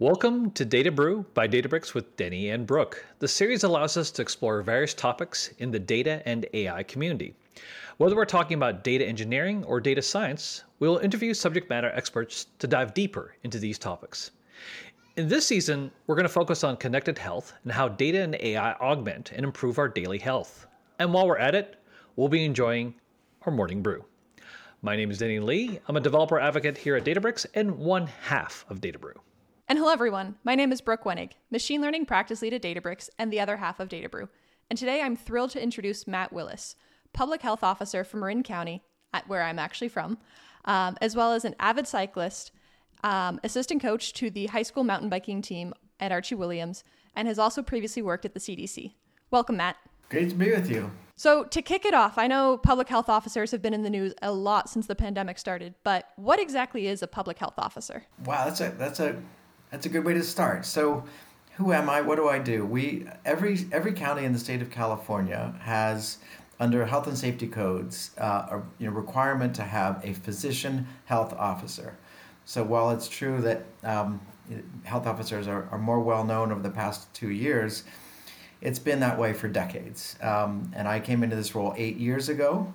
Welcome to Data Brew by Databricks with Denny and Brooke. The series allows us to explore various topics in the data and AI community. Whether we're talking about data engineering or data science, we will interview subject matter experts to dive deeper into these topics. In this season, we're going to focus on connected health and how data and AI augment and improve our daily health. And while we're at it, we'll be enjoying our morning brew. My name is Denny Lee. I'm a developer advocate here at Databricks and one half of Data Brew. And hello, everyone. My name is Brooke Wenig, Machine Learning Practice Lead at Databricks and the other half of Databrew. And today I'm thrilled to introduce Matt Willis, Public Health Officer from Marin County, where I'm actually from, um, as well as an avid cyclist, um, assistant coach to the high school mountain biking team at Archie Williams, and has also previously worked at the CDC. Welcome, Matt. Great to be with you. So, to kick it off, I know public health officers have been in the news a lot since the pandemic started, but what exactly is a public health officer? Wow, that's a that's a that's a good way to start. So, who am I? What do I do? We every every county in the state of California has under health and safety codes uh, a you know, requirement to have a physician health officer. So while it's true that um, health officers are, are more well known over the past two years, it's been that way for decades. Um, and I came into this role eight years ago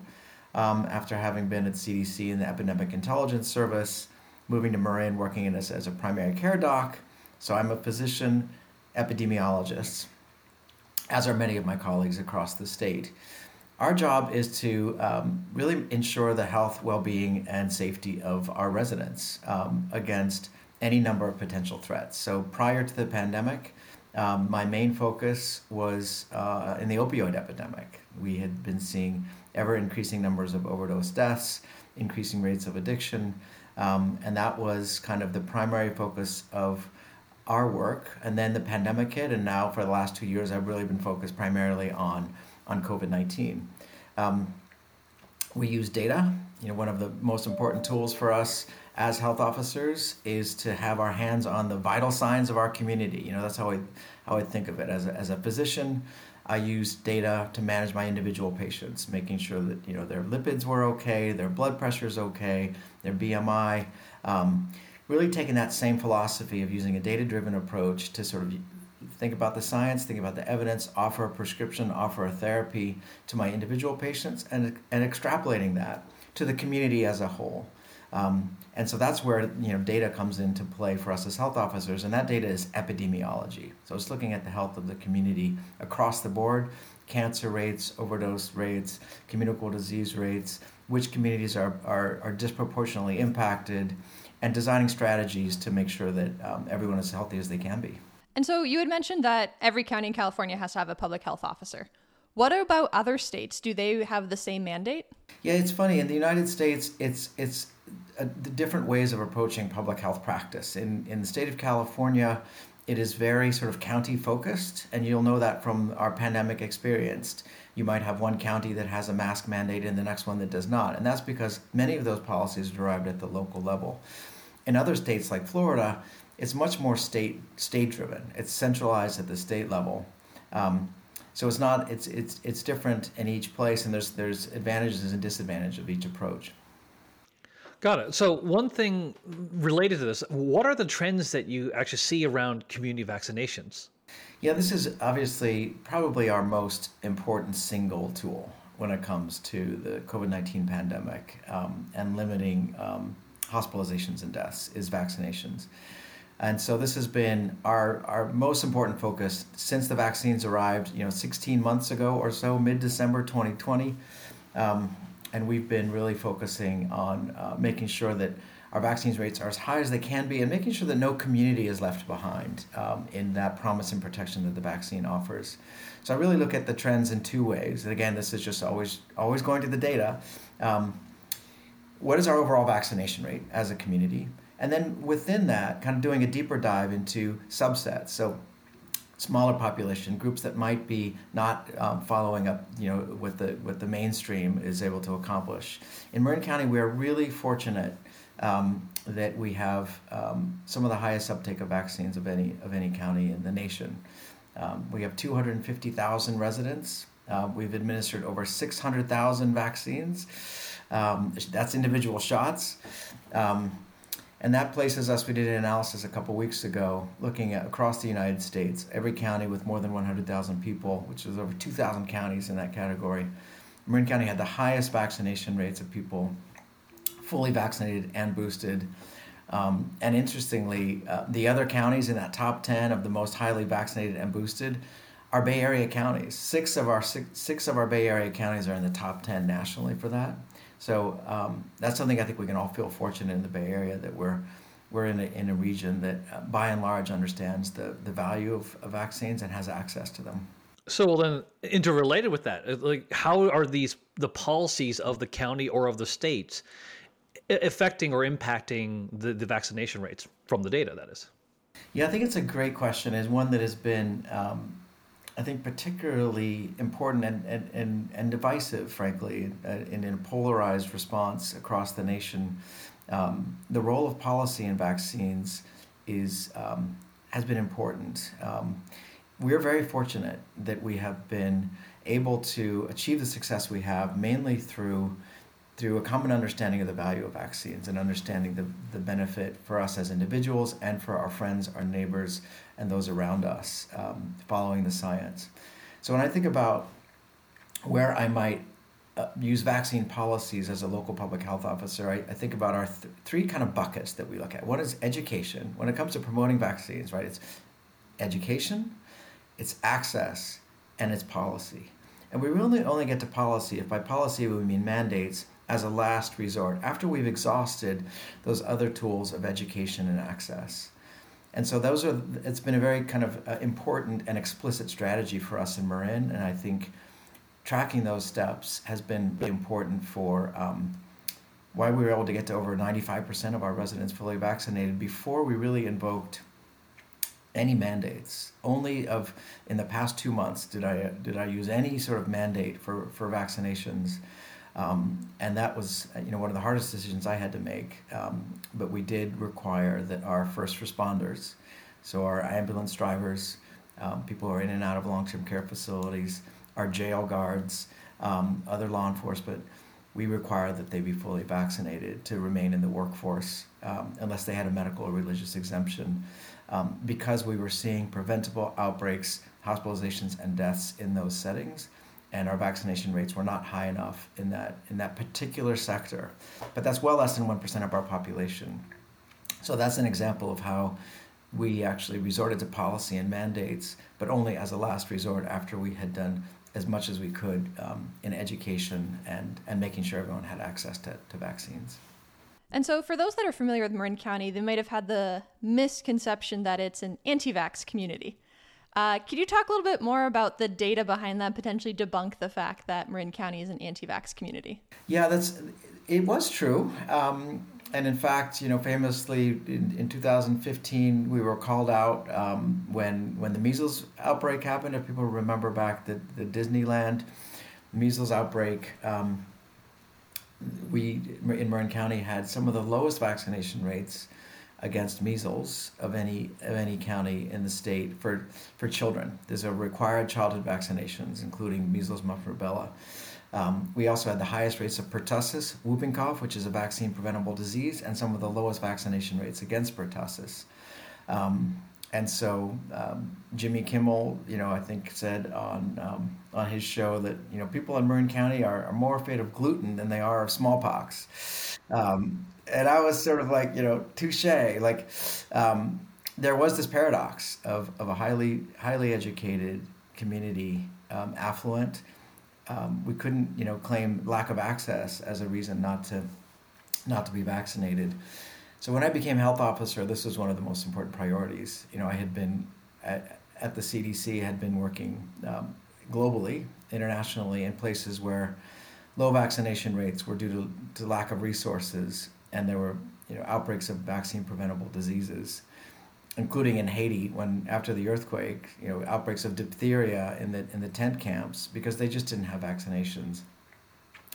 um, after having been at CDC in the Epidemic Intelligence Service moving to Marin, working in as, as a primary care doc. So I'm a physician epidemiologist, as are many of my colleagues across the state. Our job is to um, really ensure the health, well being, and safety of our residents um, against any number of potential threats. So prior to the pandemic, um, my main focus was uh, in the opioid epidemic. We had been seeing ever increasing numbers of overdose deaths, increasing rates of addiction, um, and that was kind of the primary focus of our work. And then the pandemic hit, and now for the last two years, I've really been focused primarily on, on COVID 19. Um, we use data. You know, one of the most important tools for us as health officers is to have our hands on the vital signs of our community. You know, that's how I, how I think of it. As a, as a physician, I use data to manage my individual patients, making sure that you know their lipids were okay, their blood pressure is okay, their BMI. Um, really taking that same philosophy of using a data-driven approach to sort of think about the science, think about the evidence, offer a prescription, offer a therapy to my individual patients, and and extrapolating that to the community as a whole. Um, and so that's where you know data comes into play for us as health officers, and that data is epidemiology. So it's looking at the health of the community across the board, cancer rates, overdose rates, communicable disease rates, which communities are, are, are disproportionately impacted, and designing strategies to make sure that um, everyone is healthy as they can be. And so you had mentioned that every county in California has to have a public health officer. What about other states? Do they have the same mandate? Yeah, it's funny. In the United States, it's it's uh, the different ways of approaching public health practice. In in the state of California, it is very sort of county focused, and you'll know that from our pandemic experience. You might have one county that has a mask mandate and the next one that does not, and that's because many of those policies are derived at the local level. In other states like Florida, it's much more state state driven. It's centralized at the state level. Um, so it's not it's it's it's different in each place, and there's there's advantages and disadvantages of each approach. Got it. So one thing related to this, what are the trends that you actually see around community vaccinations? Yeah, this is obviously probably our most important single tool when it comes to the COVID nineteen pandemic um, and limiting um, hospitalizations and deaths is vaccinations. And so this has been our, our most important focus since the vaccines arrived, you know, 16 months ago or so, mid-December 2020. Um, and we've been really focusing on uh, making sure that our vaccines rates are as high as they can be and making sure that no community is left behind um, in that promise and protection that the vaccine offers. So I really look at the trends in two ways. And again, this is just always always going to the data. Um, what is our overall vaccination rate as a community? And then within that, kind of doing a deeper dive into subsets. So smaller population groups that might be not um, following up, you know, what the what the mainstream is able to accomplish. In Marin County, we are really fortunate um, that we have um, some of the highest uptake of vaccines of any of any county in the nation. Um, we have 250,000 residents. Uh, we've administered over 600,000 vaccines. Um, that's individual shots. And that places us, we did an analysis a couple weeks ago looking at across the United States, every county with more than 100,000 people, which is over 2,000 counties in that category. Marin County had the highest vaccination rates of people fully vaccinated and boosted. Um, and interestingly, uh, the other counties in that top 10 of the most highly vaccinated and boosted are Bay Area counties. Six of our six, six of our Bay Area counties are in the top 10 nationally for that. So um, that's something I think we can all feel fortunate in the Bay Area that we're we're in a, in a region that uh, by and large understands the, the value of, of vaccines and has access to them. So well then interrelated with that, uh, like how are these the policies of the county or of the states affecting or impacting the, the vaccination rates from the data that is? Yeah, I think it's a great question. Is one that has been um, I think particularly important and, and, and, and divisive, frankly, uh, in, in a polarized response across the nation. Um, the role of policy in vaccines is um, has been important. Um, we're very fortunate that we have been able to achieve the success we have mainly through through a common understanding of the value of vaccines and understanding the, the benefit for us as individuals and for our friends, our neighbors, and those around us, um, following the science. So when I think about where I might uh, use vaccine policies as a local public health officer, I, I think about our th- three kind of buckets that we look at. One is education. When it comes to promoting vaccines, right, it's education, it's access, and it's policy. And we really only get to policy if by policy we mean mandates as a last resort after we've exhausted those other tools of education and access. And so those are it's been a very kind of uh, important and explicit strategy for us in Marin, and I think tracking those steps has been important for um, why we were able to get to over 95% of our residents fully vaccinated before we really invoked any mandates. Only of in the past two months did I did I use any sort of mandate for for vaccinations. Um, and that was, you know, one of the hardest decisions I had to make. Um, but we did require that our first responders, so our ambulance drivers, um, people who are in and out of long-term care facilities, our jail guards, um, other law enforcement, we require that they be fully vaccinated to remain in the workforce um, unless they had a medical or religious exemption, um, because we were seeing preventable outbreaks, hospitalizations, and deaths in those settings and our vaccination rates were not high enough in that in that particular sector. But that's well less than one percent of our population. So that's an example of how we actually resorted to policy and mandates, but only as a last resort after we had done as much as we could um, in education and, and making sure everyone had access to, to vaccines. And so, for those that are familiar with Marin County, they might have had the misconception that it's an anti vax community. Uh, could you talk a little bit more about the data behind that, potentially debunk the fact that Marin County is an anti-vax community? Yeah, that's it was true. Um, and in fact, you know, famously in, in 2015, we were called out um, when when the measles outbreak happened. If people remember back the the Disneyland measles outbreak, um, we in Marin County had some of the lowest vaccination rates against measles of any of any county in the state for for children. There's a required childhood vaccinations, including measles, mumps, rubella. Um, we also had the highest rates of pertussis, whooping cough, which is a vaccine preventable disease, and some of the lowest vaccination rates against pertussis. Um, and so um, Jimmy Kimmel, you know, I think said on um, on his show that you know people in Marin County are, are more afraid of gluten than they are of smallpox. Um, and I was sort of like, you know, touche. Like, um, there was this paradox of, of a highly highly educated community, um, affluent. Um, we couldn't, you know, claim lack of access as a reason not to not to be vaccinated. So when I became health officer, this was one of the most important priorities. You know, I had been at, at the CDC, had been working um, globally, internationally, in places where low vaccination rates were due to, to lack of resources and there were you know outbreaks of vaccine preventable diseases including in Haiti when after the earthquake you know outbreaks of diphtheria in the in the tent camps because they just didn't have vaccinations.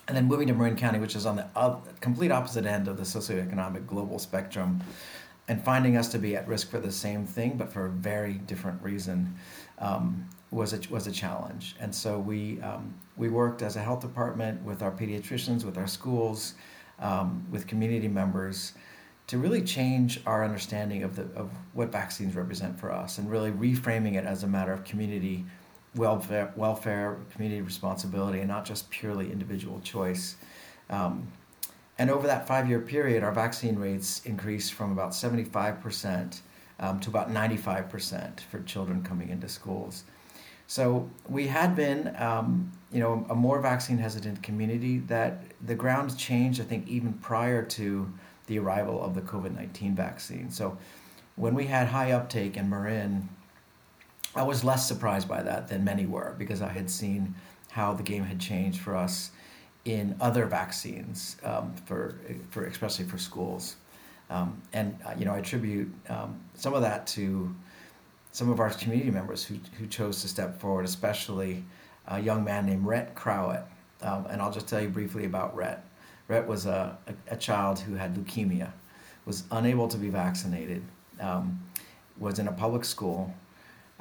And then moving to Marin County which is on the complete opposite end of the socioeconomic global spectrum and finding us to be at risk for the same thing but for a very different reason um, was a, was a challenge. And so we um, we worked as a health department with our pediatricians with our schools um, with community members to really change our understanding of the of what vaccines represent for us and really reframing it as a matter of community welfare, welfare community responsibility, and not just purely individual choice. Um, and over that five year period, our vaccine rates increased from about 75% um, to about 95% for children coming into schools. So we had been, um, you know, a more vaccine hesitant community that the ground changed, I think, even prior to the arrival of the COVID 19 vaccine. So when we had high uptake in Marin, I was less surprised by that than many were because I had seen how the game had changed for us in other vaccines um, for, for especially for schools. Um, and uh, you know, I attribute um, some of that to some of our community members who, who chose to step forward, especially a young man named Rhett Krawitt. Um, and I'll just tell you briefly about Rhett. Rhett was a, a, a, child who had leukemia, was unable to be vaccinated, um, was in a public school,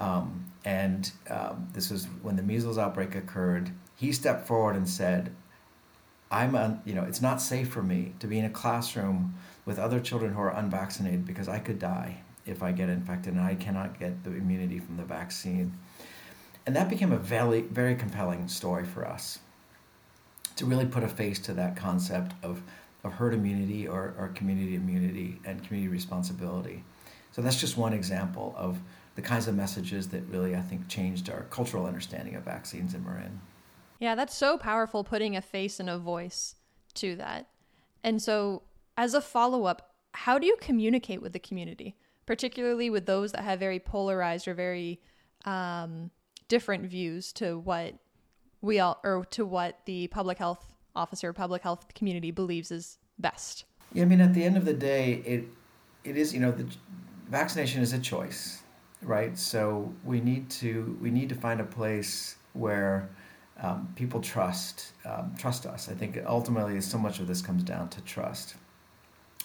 um, and um, this was when the measles outbreak occurred. He stepped forward and said, "I'm, you know, it's not safe for me to be in a classroom with other children who are unvaccinated because I could die if I get infected and I cannot get the immunity from the vaccine." And that became a very, very compelling story for us to really put a face to that concept of, of herd immunity or, or community immunity and community responsibility. So that's just one example of the kinds of messages that really, I think, changed our cultural understanding of vaccines in Marin. Yeah, that's so powerful putting a face and a voice to that. And so, as a follow up, how do you communicate with the community, particularly with those that have very polarized or very um, different views to what we all, or to what the public health officer, public health community believes is best? Yeah, I mean, at the end of the day, it it is you know the vaccination is a choice right? So we need to we need to find a place where um, people trust um, trust us. I think ultimately so much of this comes down to trust.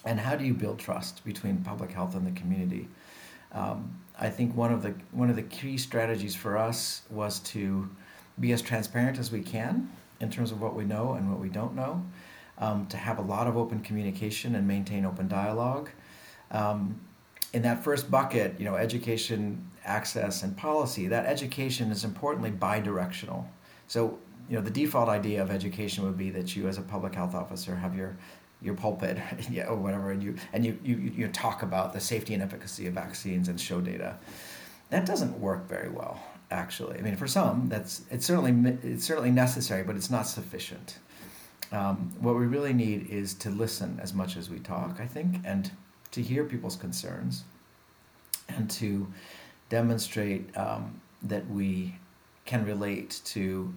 And how do you build trust between public health and the community? Um, I think one of the one of the key strategies for us was to be as transparent as we can in terms of what we know and what we don't know. Um, to have a lot of open communication and maintain open dialogue. Um, in that first bucket, you know, education, access, and policy, that education is importantly bidirectional. So, you know, the default idea of education would be that you, as a public health officer, have your your pulpit or whatever, and you and you, you you talk about the safety and efficacy of vaccines and show data. That doesn't work very well, actually. I mean, for some, that's it's certainly it's certainly necessary, but it's not sufficient. Um, what we really need is to listen as much as we talk, I think, and to hear people's concerns and to demonstrate um, that we can relate to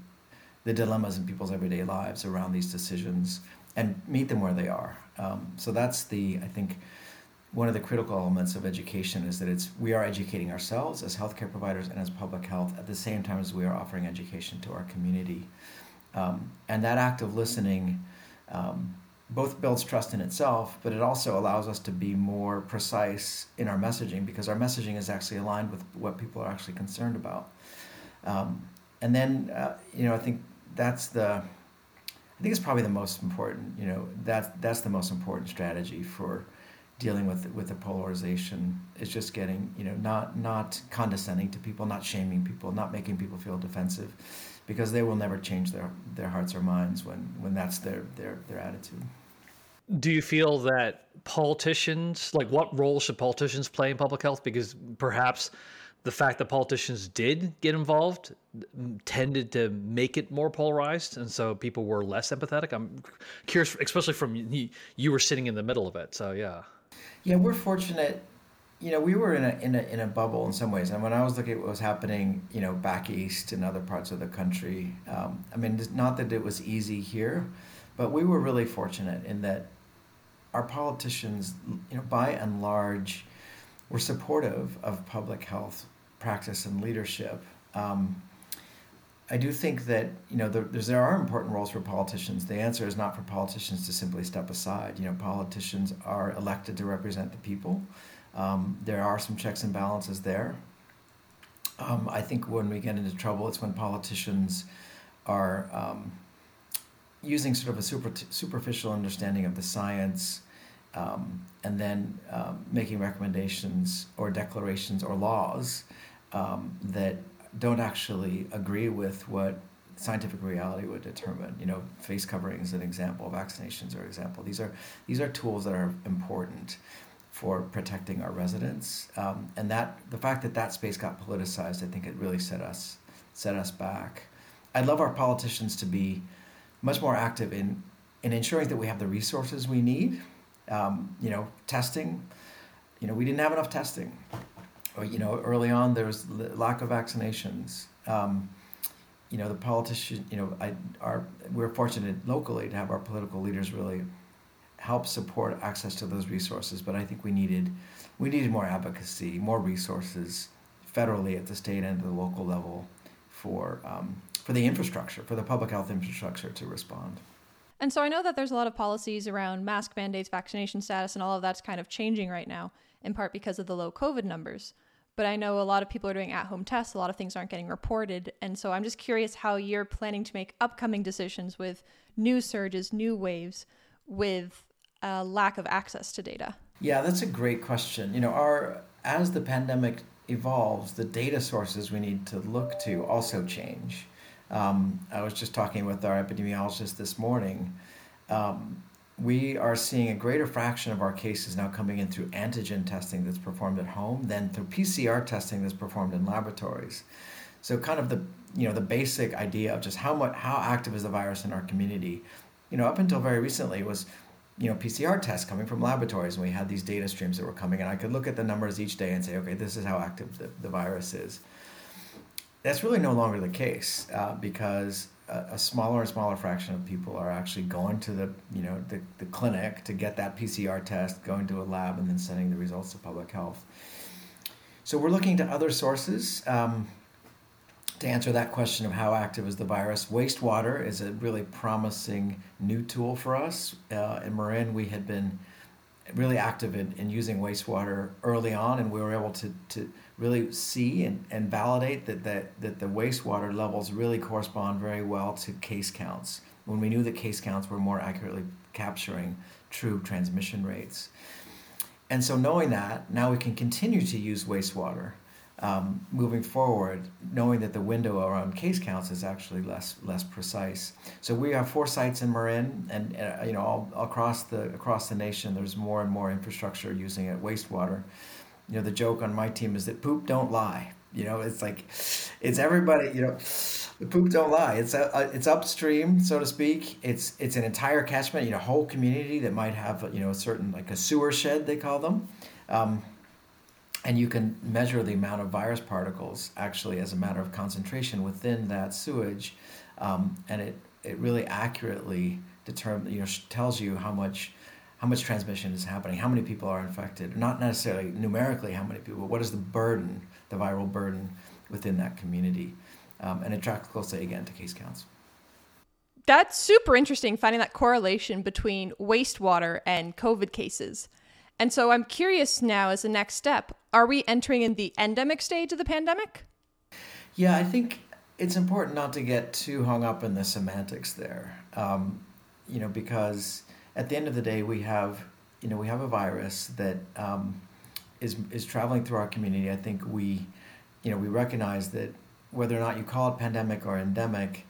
the dilemmas in people's everyday lives around these decisions and meet them where they are. Um, so that's the, I think, one of the critical elements of education is that it's we are educating ourselves as healthcare providers and as public health at the same time as we are offering education to our community. Um, and that act of listening um, both builds trust in itself, but it also allows us to be more precise in our messaging because our messaging is actually aligned with what people are actually concerned about. Um, and then, uh, you know, I think that's the, I think it's probably the most important. You know, that's that's the most important strategy for dealing with with the polarization. Is just getting, you know, not not condescending to people, not shaming people, not making people feel defensive, because they will never change their their hearts or minds when when that's their their their attitude do you feel that politicians like what role should politicians play in public health because perhaps the fact that politicians did get involved tended to make it more polarized and so people were less empathetic. I'm curious especially from you, you were sitting in the middle of it so yeah. Yeah we're fortunate you know we were in a, in a in a bubble in some ways. And when i was looking at what was happening you know back east and other parts of the country um, i mean not that it was easy here but we were really fortunate in that our politicians, you know, by and large, were supportive of public health practice and leadership. Um, I do think that you know there, there are important roles for politicians. The answer is not for politicians to simply step aside. You know, politicians are elected to represent the people. Um, there are some checks and balances there. Um, I think when we get into trouble, it's when politicians are um, using sort of a super, superficial understanding of the science um, and then um, making recommendations or declarations or laws um, that don't actually agree with what scientific reality would determine. You know, face covering is an example, vaccinations are an example. These are these are tools that are important for protecting our residents, um, and that the fact that that space got politicized, I think it really set us set us back. I'd love our politicians to be much more active in in ensuring that we have the resources we need. Um, you know, testing. You know, we didn't have enough testing. You know, early on there was lack of vaccinations. Um, you know, the politician. You know, I are we're fortunate locally to have our political leaders really help support access to those resources. But I think we needed we needed more advocacy, more resources federally at the state and the local level for um, for the infrastructure, for the public health infrastructure to respond. And so I know that there's a lot of policies around mask mandates, vaccination status, and all of that's kind of changing right now, in part because of the low COVID numbers. But I know a lot of people are doing at home tests, a lot of things aren't getting reported. And so I'm just curious how you're planning to make upcoming decisions with new surges, new waves, with a lack of access to data. Yeah, that's a great question. You know, our as the pandemic evolves, the data sources we need to look to also change. Um, I was just talking with our epidemiologist this morning. Um, we are seeing a greater fraction of our cases now coming in through antigen testing that's performed at home than through PCR testing that's performed in laboratories. So, kind of the you know the basic idea of just how much how active is the virus in our community. You know, up until very recently was you know PCR tests coming from laboratories, and we had these data streams that were coming, and I could look at the numbers each day and say, okay, this is how active the, the virus is that's really no longer the case uh, because a, smaller and smaller fraction of people are actually going to the you know the, the clinic to get that PCR test, going to a lab, and then sending the results to public health. So we're looking to other sources. Um, to answer that question of how active is the virus, wastewater is a really promising new tool for us. Uh, in Marin, we had been really active in, in using wastewater early on, and we were able to, to really see and, and validate that, that, that the wastewater levels really correspond very well to case counts when we knew that case counts were more accurately capturing true transmission rates. And so, knowing that, now we can continue to use wastewater um, moving forward, knowing that the window around case counts is actually less less precise. So we have four sites in Marin, and uh, you know all, across the across the nation, there's more and more infrastructure using it wastewater. You know the joke on my team is that poop don't lie. You know it's like it's everybody you know the poop don't lie. It's a, uh, it's upstream so to speak. It's it's an entire catchment you know whole community that might have you know a certain like a sewer shed they call them. Um, and you can measure the amount of virus particles actually as a matter of concentration within that sewage um, and it it really accurately determine you know tells you how much how much transmission is happening, how many people are infected, not necessarily numerically how many people, but what is the burden, the viral burden within that community. Um, and it tracks closely again to case counts. That's super interesting, finding that correlation between wastewater and COVID cases. And so I'm curious now, as the next step, are we entering in the endemic stage of the pandemic? Yeah, I think it's important not to get too hung up in the semantics there. Um, you know, because at the end of the day, we have you know we have a virus that um, is is traveling through our community. I think we you know we recognize that whether or not you call it pandemic or endemic,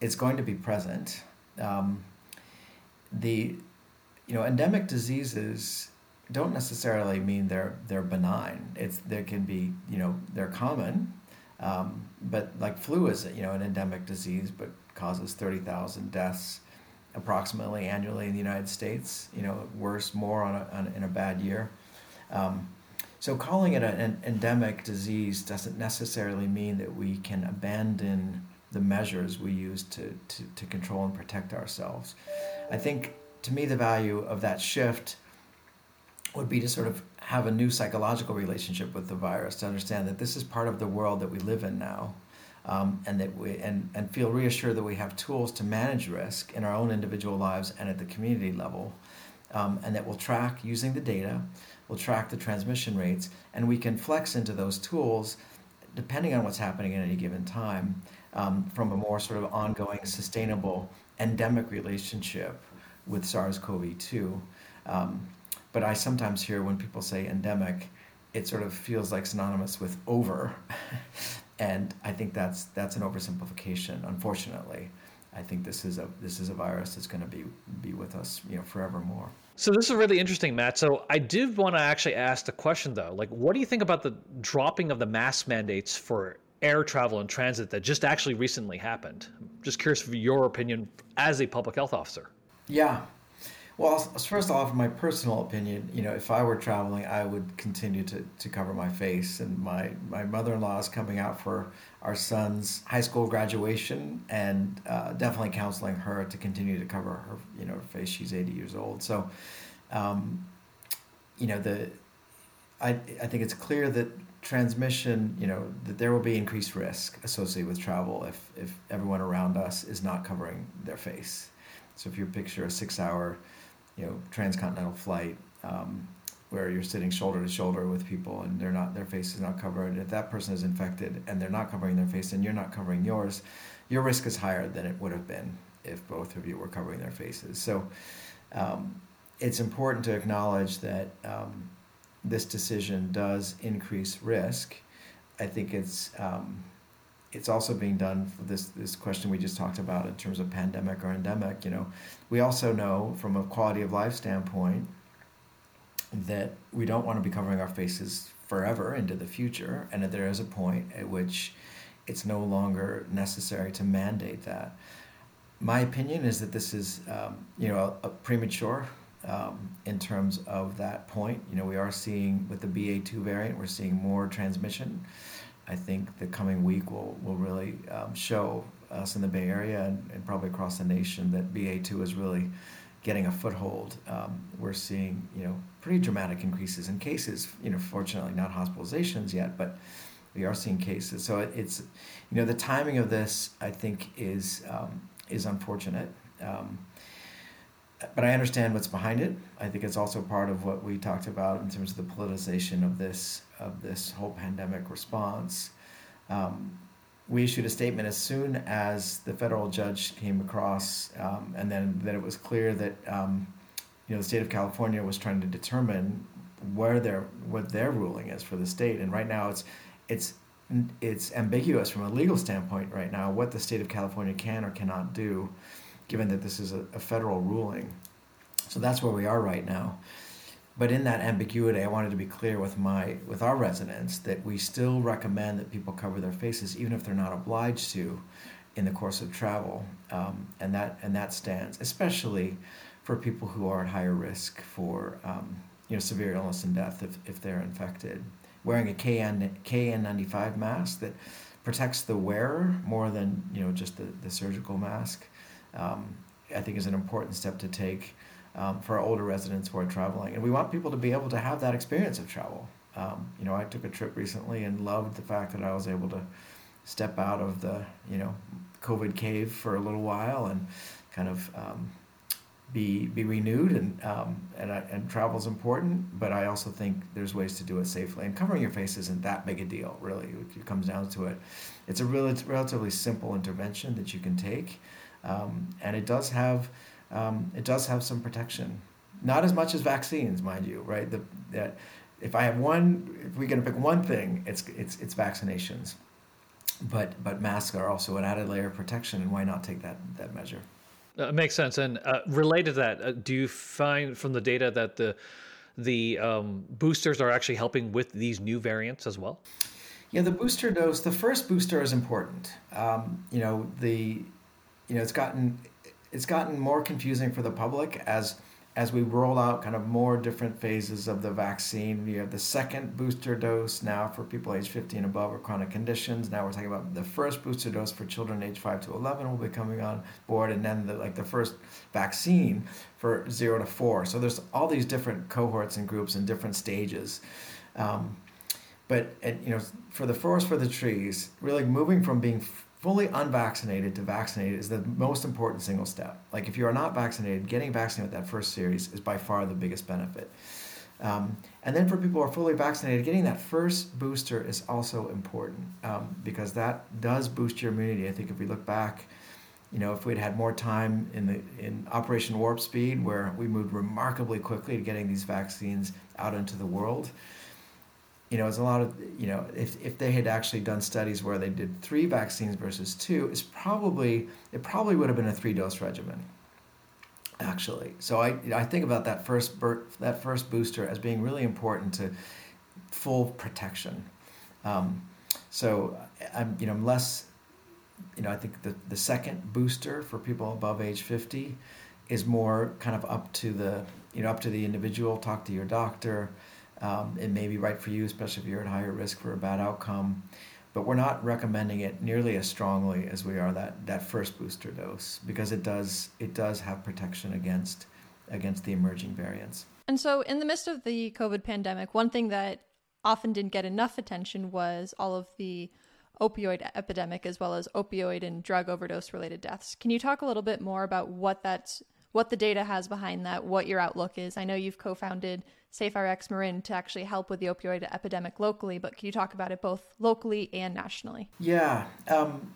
it's going to be present. Um, the you know endemic diseases don't necessarily mean they're they're benign. It's there can be you know they're common, um, but like flu is you know an endemic disease, but causes thirty thousand deaths approximately annually in the United States. You know, worse, more on, a, on in a bad year. Um, so calling it an endemic disease doesn't necessarily mean that we can abandon the measures we use to, to, to control and protect ourselves. I think to me the value of that shift would be to sort of have a new psychological relationship with the virus to understand that this is part of the world that we live in now um, and that we and, and feel reassured that we have tools to manage risk in our own individual lives and at the community level, um, and that we'll track using the data, we'll track the transmission rates, and we can flex into those tools depending on what's happening at any given time um, from a more sort of ongoing, sustainable, endemic relationship with SARS-CoV-2. Um, but I sometimes hear when people say endemic, it sort of feels like synonymous with over, and I think that's that's an oversimplification. Unfortunately, I think this is a this is a virus that's going to be be with us, you know, forevermore. So this is really interesting, Matt. So I did want to actually ask the question though, like, what do you think about the dropping of the mask mandates for air travel and transit that just actually recently happened? Just curious for your opinion as a public health officer. Yeah, well, first off, my personal opinion, you know, if I were traveling, I would continue to, to cover my face. And my, my mother in law is coming out for our son's high school graduation, and uh, definitely counseling her to continue to cover her, you know, her face. She's 80 years old. So, um, you know, the I, I think it's clear that transmission, you know, that there will be increased risk associated with travel if, if everyone around us is not covering their face. So if you picture a six hour you know transcontinental flight um, where you're sitting shoulder to shoulder with people and they're not their face is not covered. If that person is infected and they're not covering their face and you're not covering yours, your risk is higher than it would have been if both of you were covering their faces. So um, it's important to acknowledge that um, this decision does increase risk. I think it's um, it's also being done for this this question we just talked about in terms of pandemic or endemic. You know, we also know from a quality of life standpoint that we don't want to be covering our faces forever into the future, and that there is a point at which it's no longer necessary to mandate that. My opinion is that this is, um, you know, a, a premature um, in terms of that point. You know, we are seeing with the BA2 variant, we're seeing more transmission. I think the coming week will will really um, show us in the Bay Area and, and, probably across the nation that BA2 is really getting a foothold. Um, we're seeing you know pretty dramatic increases in cases. You know, fortunately not hospitalizations yet, but we are seeing cases. So it, it's you know the timing of this I think is um, is unfortunate. Um, but I understand what's behind it. I think it's also part of what we talked about in terms of the politicization of this of this whole pandemic response. Um, we issued a statement as soon as the federal judge came across, um, and then that it was clear that um, you know the state of California was trying to determine where their what their ruling is for the state, and right now it's it's it's ambiguous from a legal standpoint right now what the state of California can or cannot do given that this is a, a federal ruling. So that's where we are right now. But in that ambiguity, I wanted to be clear with my with our residents that we still recommend that people cover their faces, even if they're not obliged to, in the course of travel, um, and that and that stands, especially for people who are at higher risk for um, you know severe illness and death if, if they're infected. Wearing a KN KN95 mask that protects the wearer more than you know just the, the surgical mask um, I think is an important step to take um, for our older residents who are traveling. And we want people to be able to have that experience of travel. Um, you know, I took a trip recently and loved the fact that I was able to step out of the, you know, COVID cave for a little while and kind of um, be be renewed and um, and and travel is important, but I also think there's ways to do it safely. And covering your face isn't that big a deal, really. It comes down to it. It's a really relatively simple intervention that you can take um, and it does have um, it does have some protection. Not as much as vaccines, mind you, right? The, that if I have one, if we're going to pick one thing, it's it's it's vaccinations. But but masks are also an added layer of protection, and why not take that that measure? That makes sense. And uh, related to that, uh, do you find from the data that the the um, boosters are actually helping with these new variants as well? Yeah, the booster dose, the first booster is important. Um, you know, the you know, it's gotten it's gotten more confusing for the public as as we roll out kind of more different phases of the vaccine. We have the second booster dose now for people age 15 and above with chronic conditions. Now we're talking about the first booster dose for children age 5 to 11 will be coming on board, and then the, like the first vaccine for 0 to 4. So there's all these different cohorts and groups and different stages. Um, but you know, for the forest for the trees, really moving from being fully unvaccinated to vaccinated is the most important single step. Like if you are not vaccinated, getting vaccinated with that first series is by far the biggest benefit. Um, and then for people who are fully vaccinated, getting that first booster is also important um, because that does boost your immunity. I think if we look back, you know, if we'd had more time in the in Operation Warp Speed, where we moved remarkably quickly to getting these vaccines out into the world, you know, it's a lot of you know, if if they had actually done studies where they did three vaccines versus two, it's probably it probably would have been a three dose regimen. Actually, so I I think about that first that first booster as being really important to full protection. Um, so I'm you know I'm less you know, I think the, the second booster for people above age 50 is more kind of up to the, you know, up to the individual. Talk to your doctor. Um, it may be right for you, especially if you're at higher risk for a bad outcome. But we're not recommending it nearly as strongly as we are that, that first booster dose because it does it does have protection against against the emerging variants. And so, in the midst of the COVID pandemic, one thing that often didn't get enough attention was all of the opioid epidemic as well as opioid and drug overdose related deaths. Can you talk a little bit more about what that's what the data has behind that, what your outlook is? I know you've co-founded SafeRx Marin to actually help with the opioid epidemic locally, but can you talk about it both locally and nationally? Yeah, um,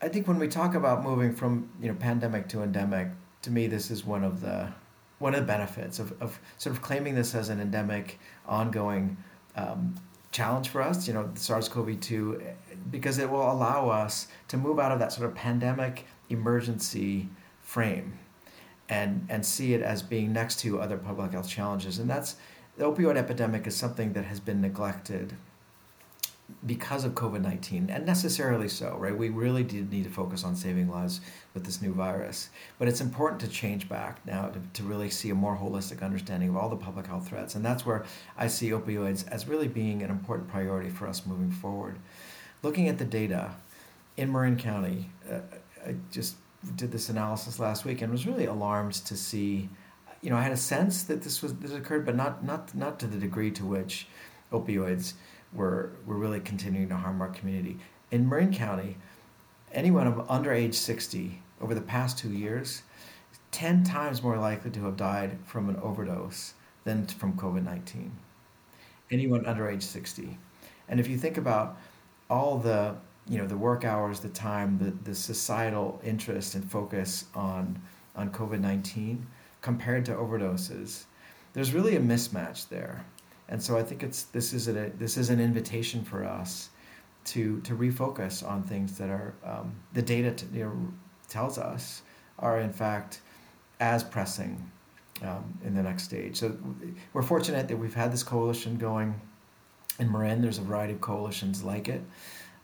I think when we talk about moving from you know pandemic to endemic, to me this is one of the one of the benefits of, of sort of claiming this as an endemic, ongoing um, challenge for us, you know, SARS-CoV-2, because it will allow us to move out of that sort of pandemic emergency frame and and see it as being next to other public health challenges. And that's the opioid epidemic is something that has been neglected because of COVID 19, and necessarily so, right? We really did need to focus on saving lives with this new virus. But it's important to change back now to, to really see a more holistic understanding of all the public health threats. And that's where I see opioids as really being an important priority for us moving forward. Looking at the data in Marin County, uh, I just did this analysis last week and was really alarmed to see. You know, I had a sense that this was this occurred, but not not not to the degree to which opioids were, were really continuing to harm our community. In Marin County, anyone under age 60 over the past two years, 10 times more likely to have died from an overdose than from COVID 19. Anyone under age 60. And if you think about all the you know the work hours, the time, the, the societal interest and focus on on COVID nineteen compared to overdoses, there's really a mismatch there. And so I think it's this is a this is an invitation for us to to refocus on things that are um, the data to, you know, tells us are in fact as pressing um, in the next stage. So we're fortunate that we've had this coalition going in Marin. There's a variety of coalitions like it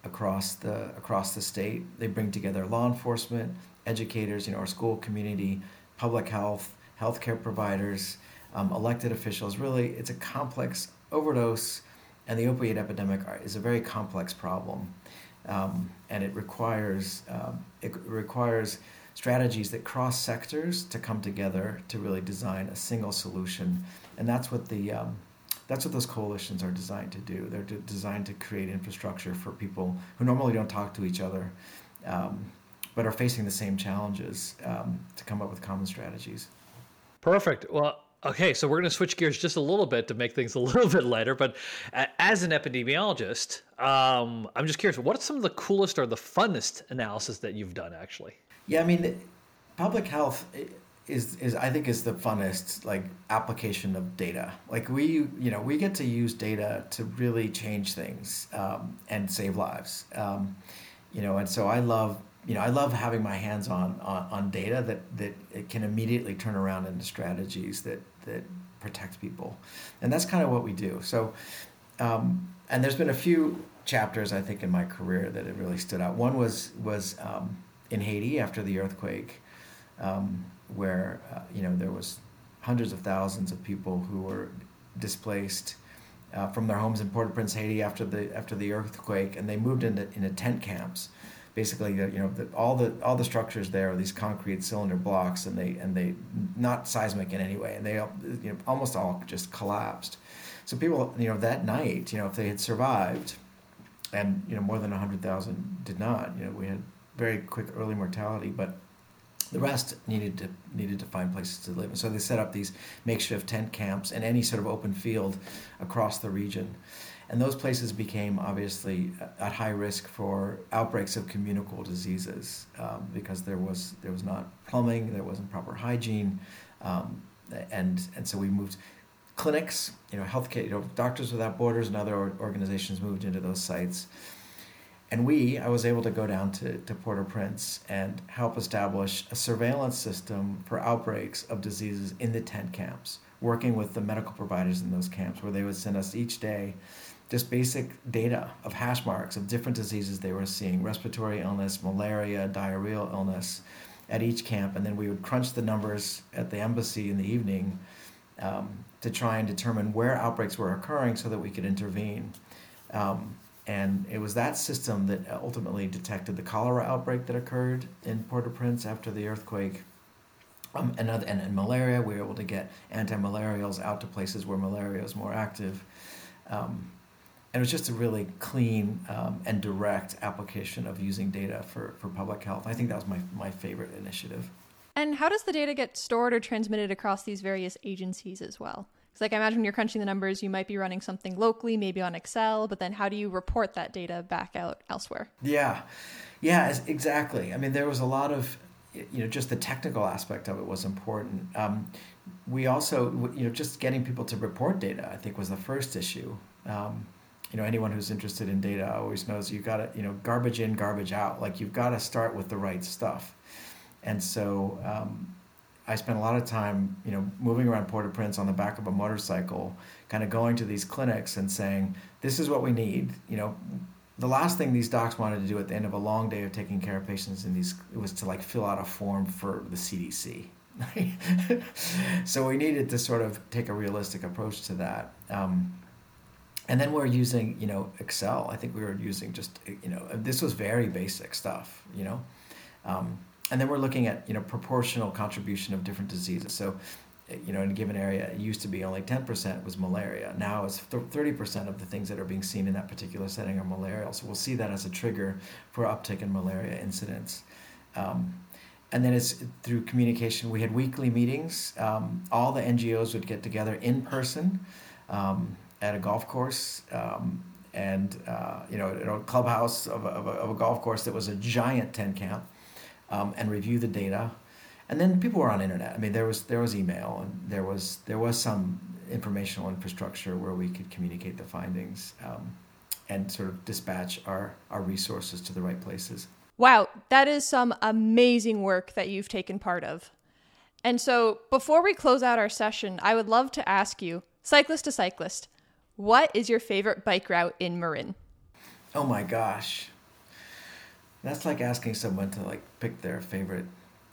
across the across the state. They bring together law enforcement, educators, you know, our school community, public health, healthcare providers um, elected officials. Really, it's a complex overdose, and the opioid epidemic is a very complex problem, um, and it requires um, it requires strategies that cross sectors to come together to really design a single solution, and that's what the um, that's what those coalitions are designed to do. They're designed to create infrastructure for people who normally don't talk to each other, um, but are facing the same challenges um, to come up with common strategies. Perfect. Well, Okay, so we're going to switch gears just a little bit to make things a little bit lighter. But as an epidemiologist, um, I'm just curious, what are some of the coolest or the funnest analysis that you've done, actually? Yeah, I mean, public health is is I think is the funnest like application of data. Like we, you know, we get to use data to really change things um, and save lives. Um, you know, and so I love you know, I love having my hands on, on, on data that, that it can immediately turn around into strategies that, that protect people. And that's kind of what we do. So, um, and there's been a few chapters, I think, in my career that have really stood out. One was, was um, in Haiti after the earthquake, um, where, uh, you know, there was hundreds of thousands of people who were displaced uh, from their homes in Port-au-Prince, Haiti after the, after the earthquake, and they moved into, into tent camps. Basically you know the, all the all the structures there are these concrete cylinder blocks and they and they not seismic in any way and they you know almost all just collapsed. So people you know that night you know if they had survived and you know more than 100,000 did not you know we had very quick early mortality but the rest needed to needed to find places to live and so they set up these makeshift tent camps in any sort of open field across the region and those places became obviously at high risk for outbreaks of communicable diseases um, because there was there was not plumbing, there wasn't proper hygiene, um, and and so we moved clinics, you know, healthcare, you know, Doctors Without Borders and other organizations moved into those sites. And we, I was able to go down to, to Port-au-Prince and help establish a surveillance system for outbreaks of diseases in the tent camps, working with the medical providers in those camps, where they would send us each day just basic data of hash marks of different diseases they were seeing respiratory illness, malaria, diarrheal illness at each camp. And then we would crunch the numbers at the embassy in the evening um, to try and determine where outbreaks were occurring so that we could intervene. Um, and it was that system that ultimately detected the cholera outbreak that occurred in Port-au-Prince after the earthquake. Um, and, and, and malaria, we were able to get anti-malarials out to places where malaria is more active. Um, and it was just a really clean um, and direct application of using data for, for public health. I think that was my, my favorite initiative. And how does the data get stored or transmitted across these various agencies as well? Because, like, I imagine when you're crunching the numbers, you might be running something locally, maybe on Excel, but then how do you report that data back out elsewhere? Yeah, yeah, exactly. I mean, there was a lot of, you know, just the technical aspect of it was important. Um, we also, you know, just getting people to report data, I think, was the first issue. Um, you know, anyone who's interested in data always knows you've got to, you know, garbage in, garbage out. Like, you've got to start with the right stuff. And so um, I spent a lot of time, you know, moving around Port-au-Prince on the back of a motorcycle, kind of going to these clinics and saying, "This is what we need." You know, the last thing these docs wanted to do at the end of a long day of taking care of patients in these was to like fill out a form for the CDC. so we needed to sort of take a realistic approach to that. Um, and then we're using, you know, Excel. I think we were using just, you know, this was very basic stuff, you know. Um, and then we're looking at you know proportional contribution of different diseases. So, you know, in a given area, it used to be only 10% was malaria. Now it's 30% of the things that are being seen in that particular setting are malarial. So we'll see that as a trigger for uptick in malaria incidents. Um, and then it's through communication. We had weekly meetings. Um, all the NGOs would get together in person um, at a golf course. Um, and uh, you know, a clubhouse of a, of, a, of a golf course that was a giant tent camp, um, and review the data. And then people were on internet. I mean, there was there was email and there was there was some informational infrastructure where we could communicate the findings um, and sort of dispatch our our resources to the right places. Wow, that is some amazing work that you've taken part of. And so, before we close out our session, I would love to ask you, cyclist to cyclist, what is your favorite bike route in Marin? Oh my gosh. That's like asking someone to like pick their favorite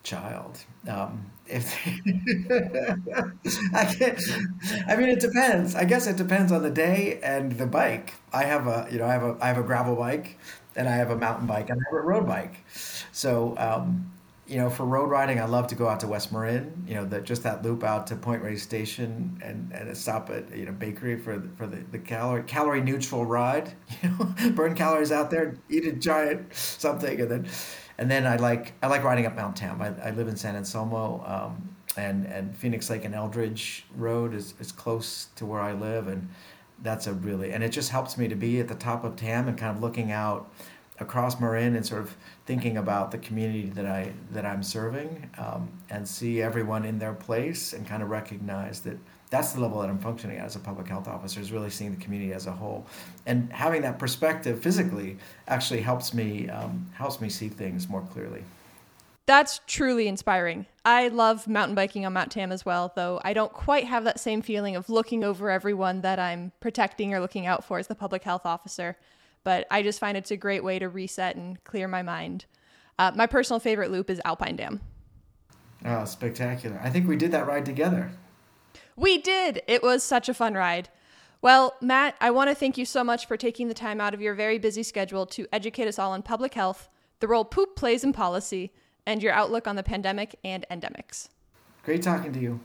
child. Um, if I can't, I mean, it depends. I guess it depends on the day and the bike. I have a, you know, I have a, I have a gravel bike, and I have a mountain bike, and I have a road bike. So um, you know, for road riding, I love to go out to West Marin. You know, that just that loop out to Point Reyes Station and and stop at you know bakery for the, for the, the calorie calorie neutral ride. You know, burn calories out there, eat a giant something, and then and then I like I like riding up Mount Tam. I, I live in San Anselmo, um, and and Phoenix Lake and Eldridge Road is is close to where I live, and that's a really and it just helps me to be at the top of Tam and kind of looking out across Marin and sort of thinking about the community that I that I'm serving um, and see everyone in their place and kind of recognize that that's the level that I'm functioning at as a public health officer is really seeing the community as a whole and having that perspective physically actually helps me um, helps me see things more clearly. That's truly inspiring. I love mountain biking on Mount Tam as well, though I don't quite have that same feeling of looking over everyone that I'm protecting or looking out for as the public health officer but I just find it's a great way to reset and clear my mind. Uh, my personal favorite loop is Alpine Dam. Oh, spectacular. I think we did that ride together. We did. It was such a fun ride. Well, Matt, I want to thank you so much for taking the time out of your very busy schedule to educate us all on public health, the role poop plays in policy, and your outlook on the pandemic and endemics. Great talking to you.